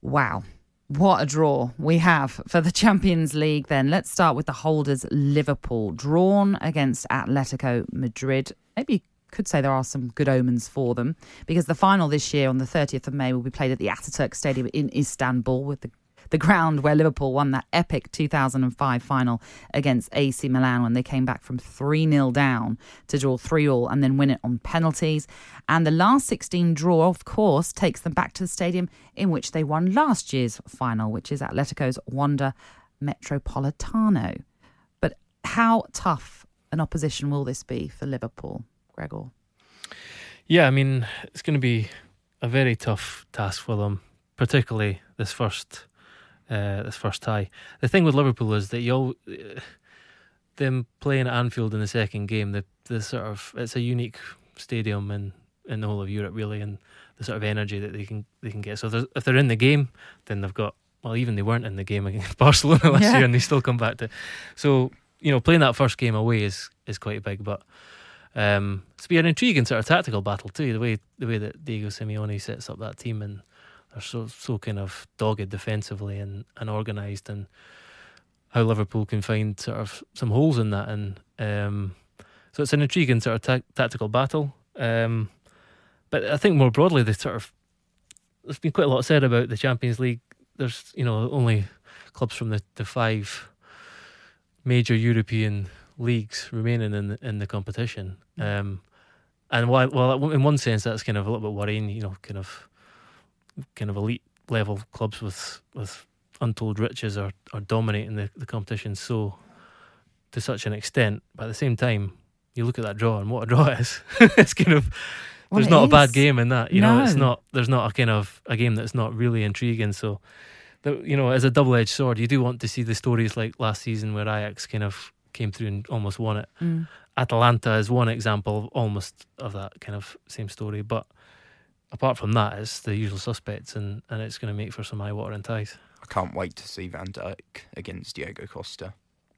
Wow. What a draw we have for the *laughs* Champions League then. Let's start with the holders Liverpool, drawn against Atletico Madrid. Maybe could say there are some good omens for them because the final this year on the 30th of May will be played at the Ataturk Stadium in Istanbul with the the ground where Liverpool won that epic 2005 final against AC Milan when they came back from 3 0 down to draw 3 all and then win it on penalties. And the last 16 draw, of course, takes them back to the stadium in which they won last year's final, which is Atletico's Wanda Metropolitano. But how tough an opposition will this be for Liverpool? Yeah, I mean, it's going to be a very tough task for them, particularly this first uh, this first tie. The thing with Liverpool is that you all, uh, them playing at Anfield in the second game, the the sort of it's a unique stadium in in the whole of Europe really, and the sort of energy that they can they can get. So if they're in the game, then they've got well, even they weren't in the game *laughs* against Barcelona last yeah. year, and they still come back to. So you know, playing that first game away is is quite big, but um, it's be an intriguing sort of tactical battle too. The way the way that Diego Simeone sets up that team and they're so so kind of dogged defensively and, and organised and how Liverpool can find sort of some holes in that and um, so it's an intriguing sort of ta- tactical battle. Um, but I think more broadly, the sort of there's been quite a lot said about the Champions League. There's you know only clubs from the, the five major European leagues remaining in the, in the competition. Um, and while, well, in one sense, that's kind of a little bit worrying. You know, kind of, kind of elite level clubs with with untold riches are, are dominating the, the competition so to such an extent. But at the same time, you look at that draw and what a draw it is. *laughs* it's kind of Well, there's not a bad game in that. You know, it's not there's not a kind of a game that's not really intriguing. So, the, you know, as a double edged sword, you do want to see the stories like last season where Ajax kind of came through and almost won it. Mm. Atalanta is one example almost of that kind of same story. But apart from that, it's the usual suspects, and, and it's going to make for some eye watering ties. I can't wait to see Van Dijk against Diego Costa.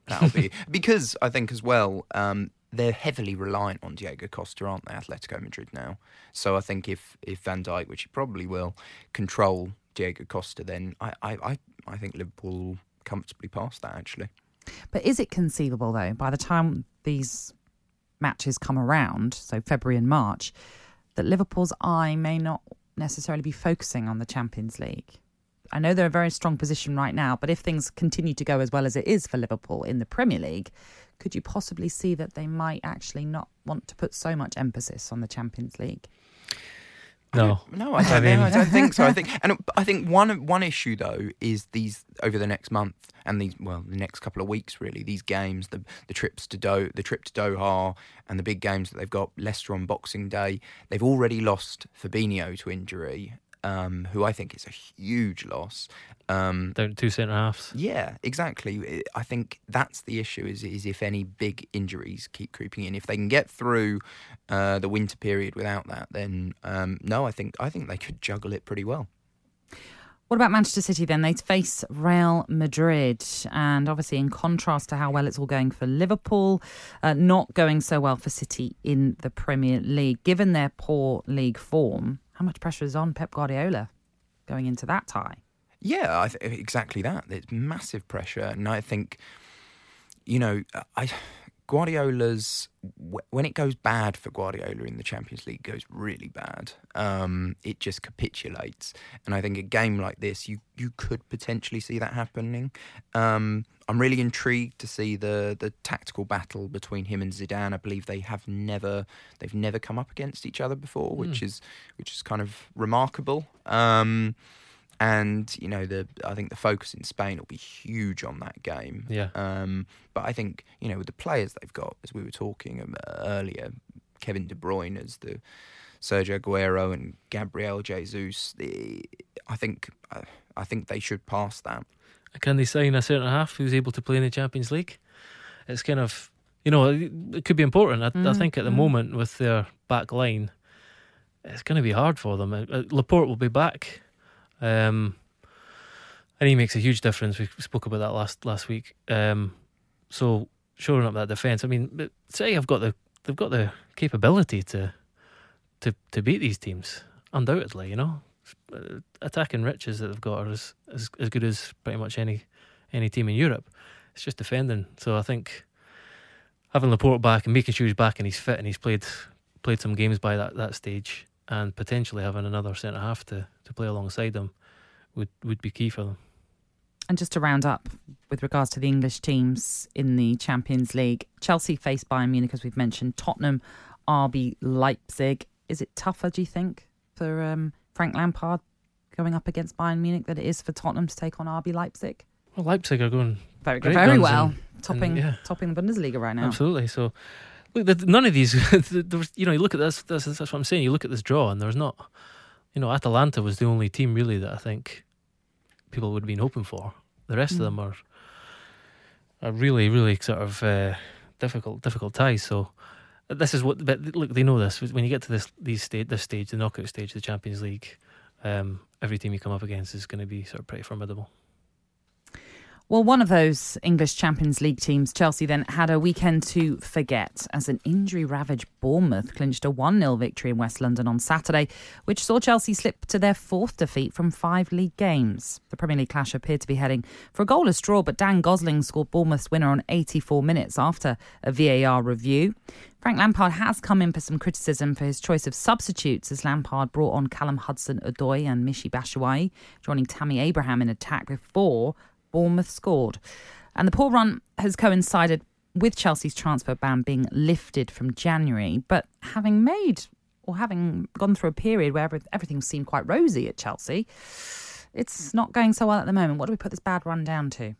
That'll be *laughs* because I think as well um, they're heavily reliant on Diego Costa, aren't they? Atletico Madrid now. So I think if if Van Dijk, which he probably will, control Diego Costa, then I I I, I think Liverpool will comfortably pass that actually. But is it conceivable, though, by the time these matches come around, so February and March, that Liverpool's eye may not necessarily be focusing on the Champions League? I know they're a very strong position right now, but if things continue to go as well as it is for Liverpool in the Premier League, could you possibly see that they might actually not want to put so much emphasis on the Champions League? No, No, I *laughs* don't, I mean- I don't think so. I think, and I think one one issue though is these over the next month and these well the next couple of weeks really these games the the trips to Do the trip to Doha and the big games that they've got Leicester on Boxing Day they've already lost Fabinho to injury um, who I think is a huge loss um, down to two centre halves. yeah, exactly. I think that's the issue. Is is if any big injuries keep creeping in, if they can get through uh, the winter period without that, then um, no, I think I think they could juggle it pretty well. What about Manchester City then? They face Real Madrid. And obviously, in contrast to how well it's all going for Liverpool, uh, not going so well for City in the Premier League. Given their poor league form, how much pressure is on Pep Guardiola going into that tie? Yeah, th- exactly that. It's massive pressure, and I think, you know, I Guardiola's when it goes bad for Guardiola in the Champions League, goes really bad. Um, it just capitulates, and I think a game like this, you you could potentially see that happening. Um, I'm really intrigued to see the the tactical battle between him and Zidane. I believe they have never they've never come up against each other before, which is which is kind of remarkable. Um, and you know the I think the focus in Spain will be huge on that game. Yeah. Um, but I think you know with the players they've got, as we were talking um, earlier, Kevin De Bruyne as the Sergio Aguero and Gabriel Jesus. The, I think uh, I think they should pass that. Can they sign a centre half who's able to play in the Champions League? It's kind of, you know, it could be important. I, I think at the moment with their back line, it's going to be hard for them. Uh, uh, Laporte will be back, um, and he makes a huge difference. We spoke about that last last week. Um, so shoring up that defence. I mean, say I've got the they've got the capability to to to beat these teams undoubtedly. You know, uh, attacking riches that they've got are as, as as good as pretty much any any team in Europe. It's just defending. So I think having Laporte back and making sure he's back and he's fit and he's played played some games by that, that stage and potentially having another centre half to, to play alongside them would, would be key for them. And just to round up with regards to the English teams in the Champions League, Chelsea face Bayern Munich, as we've mentioned, Tottenham, RB Leipzig. Is it tougher, do you think, for um, Frank Lampard going up against Bayern Munich than it is for Tottenham to take on RB Leipzig? Well, Leipzig are going Very, very well, and- topping and, yeah. topping the Bundesliga right now. Absolutely. So, none of these. *laughs* there was, you know, you look at this, this. That's what I'm saying. You look at this draw, and there's not. You know, Atalanta was the only team really that I think people would have been hoping for. The rest of them are are really, really sort of uh, difficult, difficult ties. So. This is what, but look, they know this. When you get to this, these state, this stage, the knockout stage, the Champions League, um, every team you come up against is going to be sort of pretty formidable. Well, one of those English Champions League teams, Chelsea, then had a weekend to forget as an injury ravaged Bournemouth clinched a 1 0 victory in West London on Saturday, which saw Chelsea slip to their fourth defeat from five league games. The Premier League clash appeared to be heading for a goalless draw, but Dan Gosling scored Bournemouth's winner on 84 minutes after a VAR review. Frank Lampard has come in for some criticism for his choice of substitutes as Lampard brought on Callum Hudson Odoi and Michy Batshuayi, joining Tammy Abraham in attack before Bournemouth scored. And the poor run has coincided with Chelsea's transfer ban being lifted from January, but having made or having gone through a period where everything seemed quite rosy at Chelsea, it's not going so well at the moment. What do we put this bad run down to?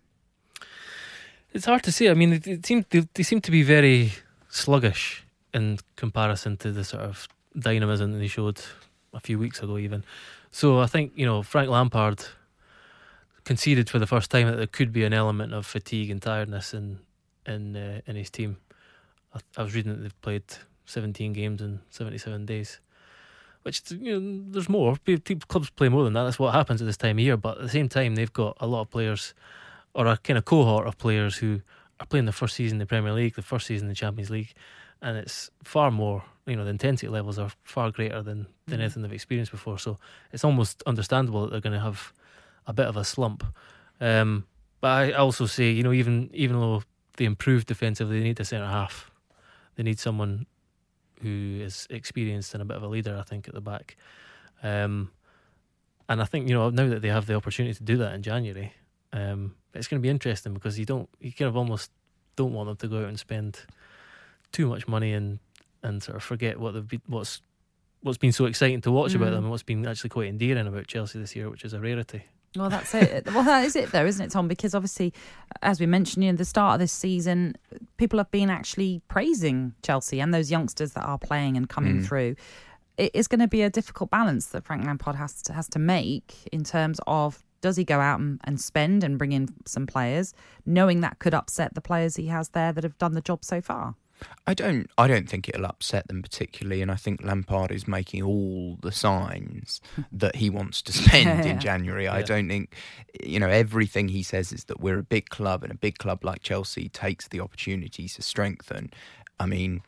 It's hard to say. I mean, it, it seemed they, they seem to be very sluggish in comparison to the sort of dynamism that they showed a few weeks ago, even. So I think you know Frank Lampard conceded for the first time that there could be an element of fatigue and tiredness in in uh, in his team. I, I, was reading that they've played 17 games in 77 days, which you know there's more. Clubs play more than that. That's what happens at this time of year. But at the same time, they've got a lot of players, or a kind of cohort of players who are playing the first season in the Premier League, the first season in the Champions League, and it's far more. You know, the intensity levels are far greater than than mm. anything they've experienced before. So it's almost understandable that they're going to have a bit of a slump. Um, but I also say, you know, even even though they improved defensively, they need a centre half. They need someone who is experienced and a bit of a leader. I think at the back, um, and I think you know now that they have the opportunity to do that in January, um, it's going to be interesting because you don't, you kind of almost don't want them to go out and spend too much money and and sort of forget what they've been, what's what's been so exciting to watch mm. about them and what's been actually quite endearing about Chelsea this year, which is a rarity. Well, that's it. well, that is it, though, isn't it, Tom? Because obviously, as we mentioned, you know, the start of this season, people have been actually praising Chelsea and those youngsters that are playing and coming mm. through. It is going to be a difficult balance that Frank Lampard has to, has to make in terms of does he go out and, and spend and bring in some players, knowing that could upset the players he has there that have done the job so far. I don't. I don't think it'll upset them particularly, and I think Lampard is making all the signs *laughs* that he wants to spend in *laughs* January. Yeah. I don't think, you know, everything he says is that we're a big club, and a big club like Chelsea takes the opportunities to strengthen. I mean,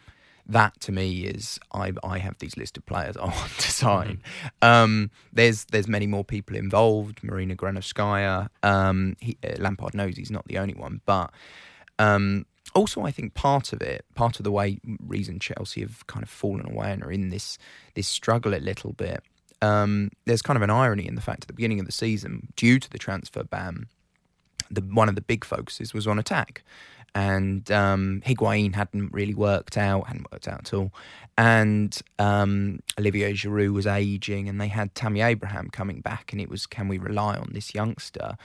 that to me is I I have these list of players *laughs* I want to sign. Mm-hmm. Um, there's there's many more people involved. Marina Granovskaya. Um, he, uh, Lampard knows he's not the only one, but. Um, also, I think part of it, part of the way reason Chelsea have kind of fallen away and are in this this struggle a little bit. Um, there's kind of an irony in the fact at the beginning of the season, due to the transfer ban, the one of the big focuses was on attack, and um, Higuain hadn't really worked out, hadn't worked out at all, and um, Olivier Giroud was aging, and they had Tammy Abraham coming back, and it was can we rely on this youngster?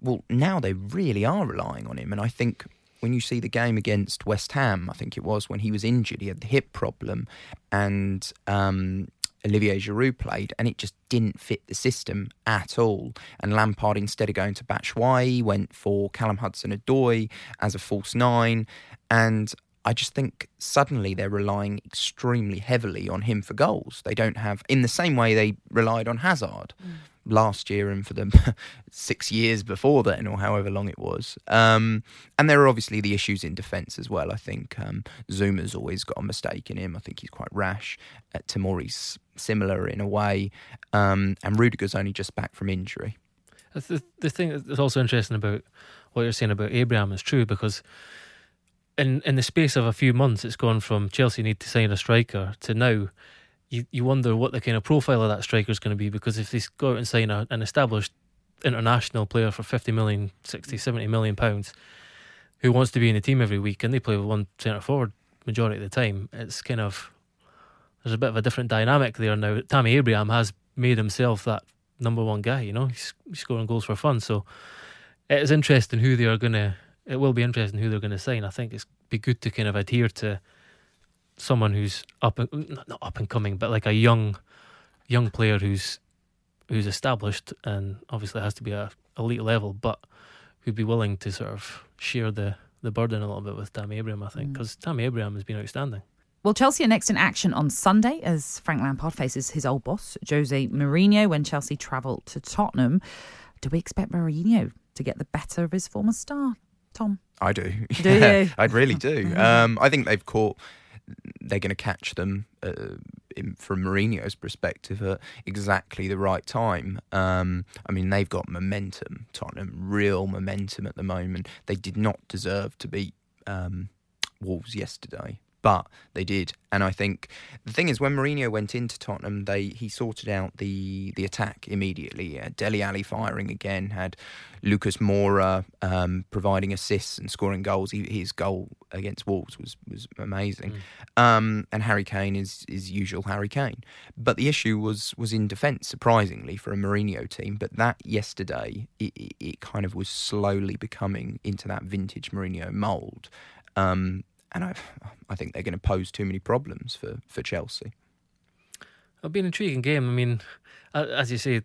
Well, now they really are relying on him, and I think when you see the game against West Ham, I think it was when he was injured, he had the hip problem, and um, Olivier Giroud played, and it just didn't fit the system at all. And Lampard, instead of going to Batshuayi, went for Callum Hudson-Odoi as a false nine, and I just think suddenly they're relying extremely heavily on him for goals. They don't have, in the same way they relied on Hazard. Mm last year and for the *laughs* six years before then, or however long it was. Um, and there are obviously the issues in defence as well. I think um, Zouma's always got a mistake in him. I think he's quite rash. Uh, Tomori's similar in a way. Um, and Rudiger's only just back from injury. The, the thing that's also interesting about what you're saying about Abraham is true because in in the space of a few months, it's gone from Chelsea need to sign a striker to now you, you wonder what the kind of profile of that striker is going to be because if they go out and sign a, an established international player for 50 million, 60, 70 million pounds who wants to be in the team every week and they play with one centre forward majority of the time, it's kind of there's a bit of a different dynamic there now. Tammy Abraham has made himself that number one guy, you know, he's, scoring goals for fun. So it is interesting who they are going to, it will be interesting who they're going to sign. I think it's be good to kind of adhere to someone who's up not up and coming, but like a young young player who's who's established and obviously has to be a elite level, but who'd be willing to sort of share the the burden a little bit with Tammy Abraham, I think, because mm. Tammy Abraham has been outstanding. Well, Chelsea are next in action on Sunday as Frank Lampard faces his old boss, Jose Mourinho, when Chelsea travel to Tottenham. Do we expect Mourinho to get the better of his former star, Tom? I do. Do you? *laughs* I really do. *laughs* Um, I think they've caught they're going to catch them uh, in, from Mourinho's perspective at exactly the right time. Um, I mean, they've got momentum, Tottenham, real momentum at the moment. They did not deserve to beat um, Wolves yesterday. But they did. And I think the thing is, when Mourinho went into Tottenham, they he sorted out the the attack immediately. Uh, Dele Alli firing again, had Lucas Moura um, providing assists and scoring goals. He, his goal against Wolves was was amazing. Mm. Um, and Harry Kane is is usual Harry Kane. But the issue was was in defence, surprisingly for a Mourinho team. But that yesterday, it, it, it kind of was slowly becoming into that vintage Mourinho mould. Um, and I, I think they're going to pose too many problems for, for Chelsea. It'll be an intriguing game. I mean, as you say,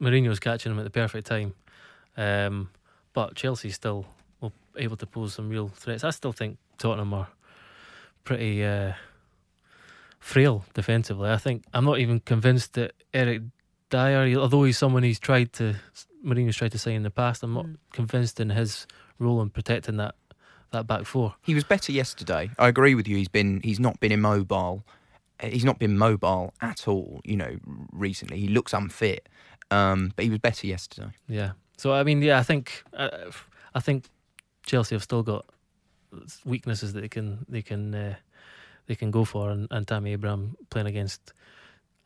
Mourinho's catching them at the perfect time, um, but Chelsea's still able to pose some real threats. I still think Tottenham are pretty uh, frail defensively. I think I'm not even convinced that Eric Dier, although he's someone he's tried to Mourinho's tried to sign in the past, I'm not mm. convinced in his role in protecting that that back four. He was better yesterday. I agree with you. He's been he's not been immobile. He's not been mobile at all. You know, recently he looks unfit. Um, but he was better yesterday. Yeah. So I mean, yeah, I think uh, I think Chelsea have still got weaknesses that they can they can uh, they can go for, and, and Tammy Abraham playing against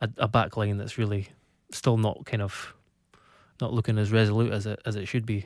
a, a back line that's really still not kind of not looking as resolute as it as it should be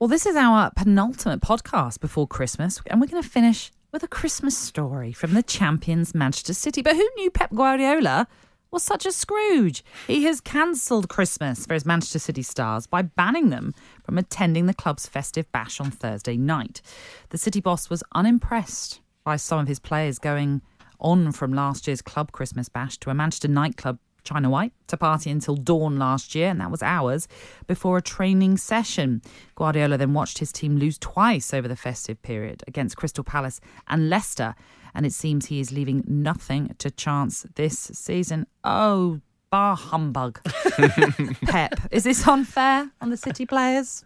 well, this is our penultimate podcast before Christmas, and we're going to finish with a Christmas story from the champions Manchester City. But who knew Pep Guardiola was such a Scrooge? He has cancelled Christmas for his Manchester City stars by banning them from attending the club's festive bash on Thursday night. The City boss was unimpressed by some of his players going on from last year's club Christmas bash to a Manchester nightclub China White to party until dawn last year, and that was hours before a training session. Guardiola then watched his team lose twice over the festive period against Crystal Palace and Leicester, and it seems he is leaving nothing to chance this season. Oh, bah humbug. *laughs* Pep, is this unfair on the City players?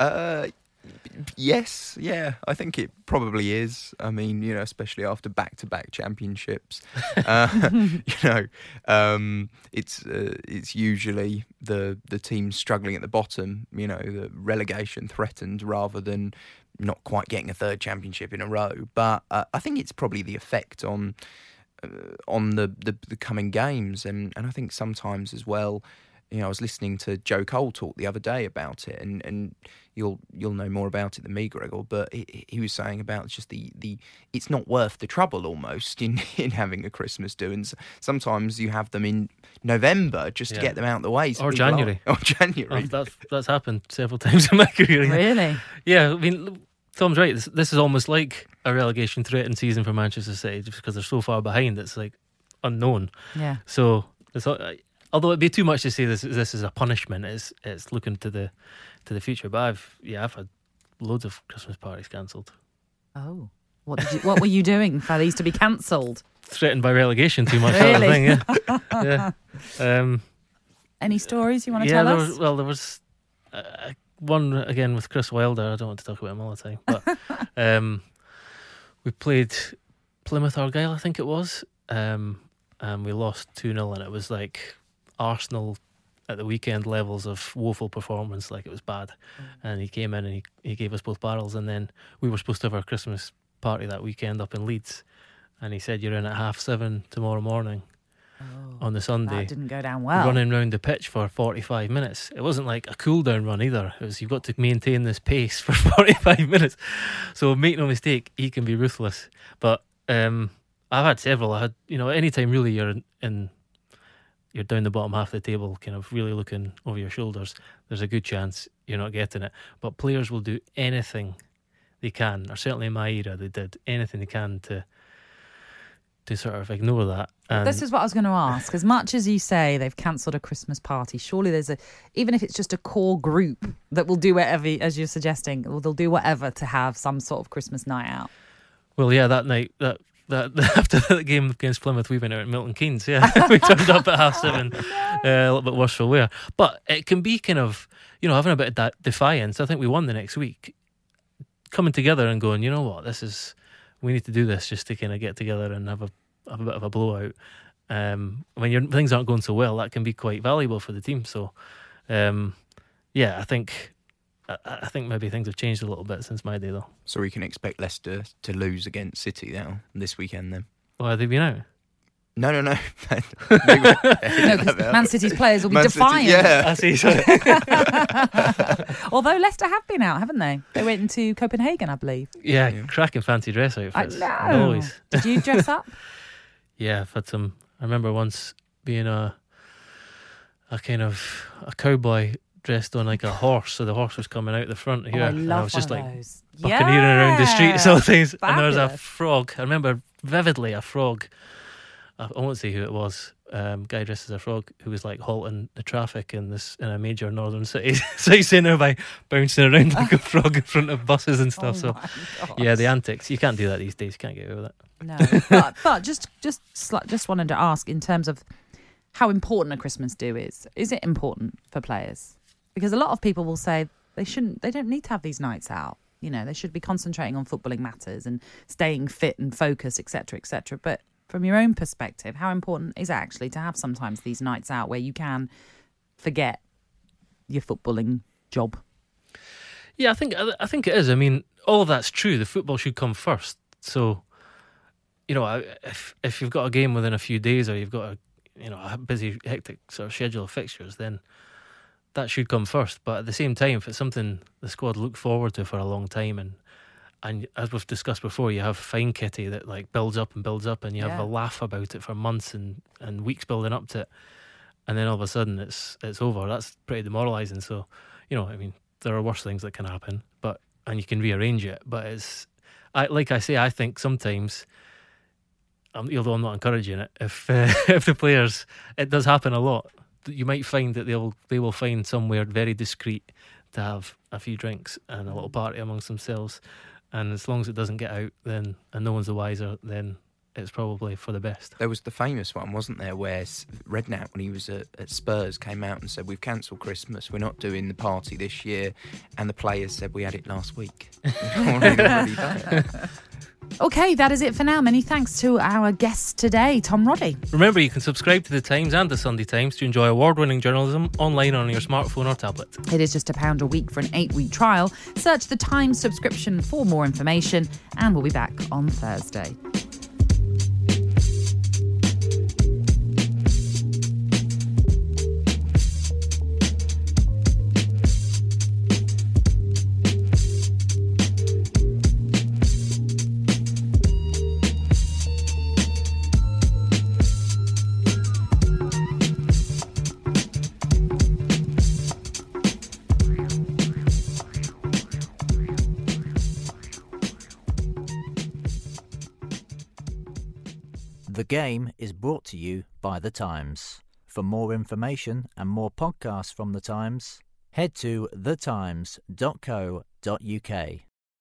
Uh, yes, yeah, I think it probably is. I mean, you know, especially after back-to-back championships, *laughs* uh, *laughs* you know, um, it's uh, it's usually the the team struggling at the bottom, you know, the relegation threatened rather than not quite getting a third championship in a row. But uh, I think it's probably the effect on uh, on the, the the coming games, and and I think sometimes as well you know, I was listening to Joe Cole talk the other day about it, and, and you'll you'll know more about it than me, Gregor. But he, he was saying about just the, the it's not worth the trouble almost in, *laughs* in having a Christmas do, and sometimes you have them in November just yeah. to get them out of the way, so or January, *laughs* or January. Oh, that's that's happened several *laughs* times in my career. Really? Yeah, I mean. Tom's right. This, this is almost like a relegation threatened season for Manchester City, just because they're so far behind. It's like unknown. Yeah. So it's although it'd be too much to say this this is a punishment. It's it's looking to the to the future. But I've yeah I've had loads of Christmas parties cancelled. Oh, what did you, what were you doing for these to be cancelled? Threatened by relegation too much. really? Thing, yeah. yeah. Um, Any stories you want to yeah, tell us? Was, well, there was uh, one again with Chris Wilder. I don't want to talk about him all the time, but *laughs* um, we played Plymouth Argyle, I think it was, um, and we lost two 0 and it was like Arsenal at the weekend levels of woeful performance, like it was bad. Mm. And he came in and he, he gave us both barrels. And then we were supposed to have our Christmas party that weekend up in Leeds. And he said, You're in at half seven tomorrow morning oh, on the Sunday. That didn't go down well. Running around the pitch for 45 minutes. It wasn't like a cool down run either. It was, you've got to maintain this pace *laughs* for 45 minutes. So make no mistake, he can be ruthless. But um, I've had several. I had, you know, anytime really you're in, in you're down the bottom half of the table, kind of really looking over your shoulders, there's a good chance you're not getting it. But players will do anything they can, or certainly in my era, they did anything they can to to sort of ignore that. And this is what I was going to ask. As much as you say they've cancelled a Christmas party, surely there's a, even if it's just a core group that will do whatever, as you're suggesting, they'll do whatever to have some sort of Christmas night out. Well, yeah, that night, that that *laughs* after the game against Plymouth, we went out at Milton Keynes. Yeah, *laughs* we turned up at half seven, *laughs* uh, a little bit worse for wear. But it can be kind of, you know, having a bit of that defiance. I think we won the next week, coming together and going, you know what, this is, we need to do this just to kind of get together and have a have a bit of a blowout. Um, when your things aren't going so well, that can be quite valuable for the team. So, um, yeah, I think I, I think maybe things have changed a little bit since my day, though. So we can expect Leicester to lose against City now this weekend. Then. Well, have they been out? No, no, no. *laughs* no, Man City's players will be Man defiant. City, yeah, I see. *laughs* Although Leicester have been out, haven't they? They went into Copenhagen, I believe. Yeah, yeah. cracking fancy dress outfits. I know. Always. Did you dress up? *laughs* yeah, I've had some. I remember once being a a kind of a cowboy dressed on like a horse, so the horse was coming out the front here, oh, I and I was just like buccaneering yeah. around the streets, all things. Fabulous. And there was a frog. I remember vividly a frog I won't say who it was. Um, guy dressed as a frog who was like halting the traffic in this in a major northern city *laughs* so city centre by bouncing around like a frog in front of buses and stuff. *laughs* Oh so yeah, the antics. You can't do that these days. You can't get away with it. No, but, but just just just wanted to ask in terms of how important a Christmas do is. Is it important for players? Because a lot of people will say they shouldn't. They don't need to have these nights out. You know, they should be concentrating on footballing matters and staying fit and focused, etc., etc. But from your own perspective, how important is it actually to have sometimes these nights out where you can forget your footballing job? Yeah, I think I think it is. I mean, all that's true. The football should come first. So, you know, if if you've got a game within a few days, or you've got a you know a busy, hectic sort of schedule of fixtures, then that should come first. But at the same time, if it's something the squad look forward to for a long time and and as we've discussed before, you have fine kitty that like builds up and builds up, and you have a laugh about it for months and, and weeks building up to it, and then all of a sudden it's it's over. That's pretty demoralising. So, you know, I mean, there are worse things that can happen, but and you can rearrange it. But it's, I like I say, I think sometimes, um, although I'm not encouraging it, if uh, *laughs* if the players, it does happen a lot. You might find that they'll they will find somewhere very discreet to have a few drinks and a little party amongst themselves and as long as it doesn't get out, then and no one's the wiser, then it's probably for the best. There was the famous one, wasn't there, where Redknapp, when he was at, at Spurs, came out and said, "We've cancelled Christmas. We're not doing the party this year," and the players said, "We had it last week." *laughs* *laughs* Okay, that is it for now. Many thanks to our guest today, Tom Roddy. Remember, you can subscribe to the Times and the Sunday Times to enjoy award-winning journalism online on your smartphone or tablet. It is just a pound a week for an eight-week trial. Search the Times subscription for more information, and we'll be back on Thursday. The game is brought to you by The Times. For more information and more podcasts from The Times, head to thetimes.co.uk.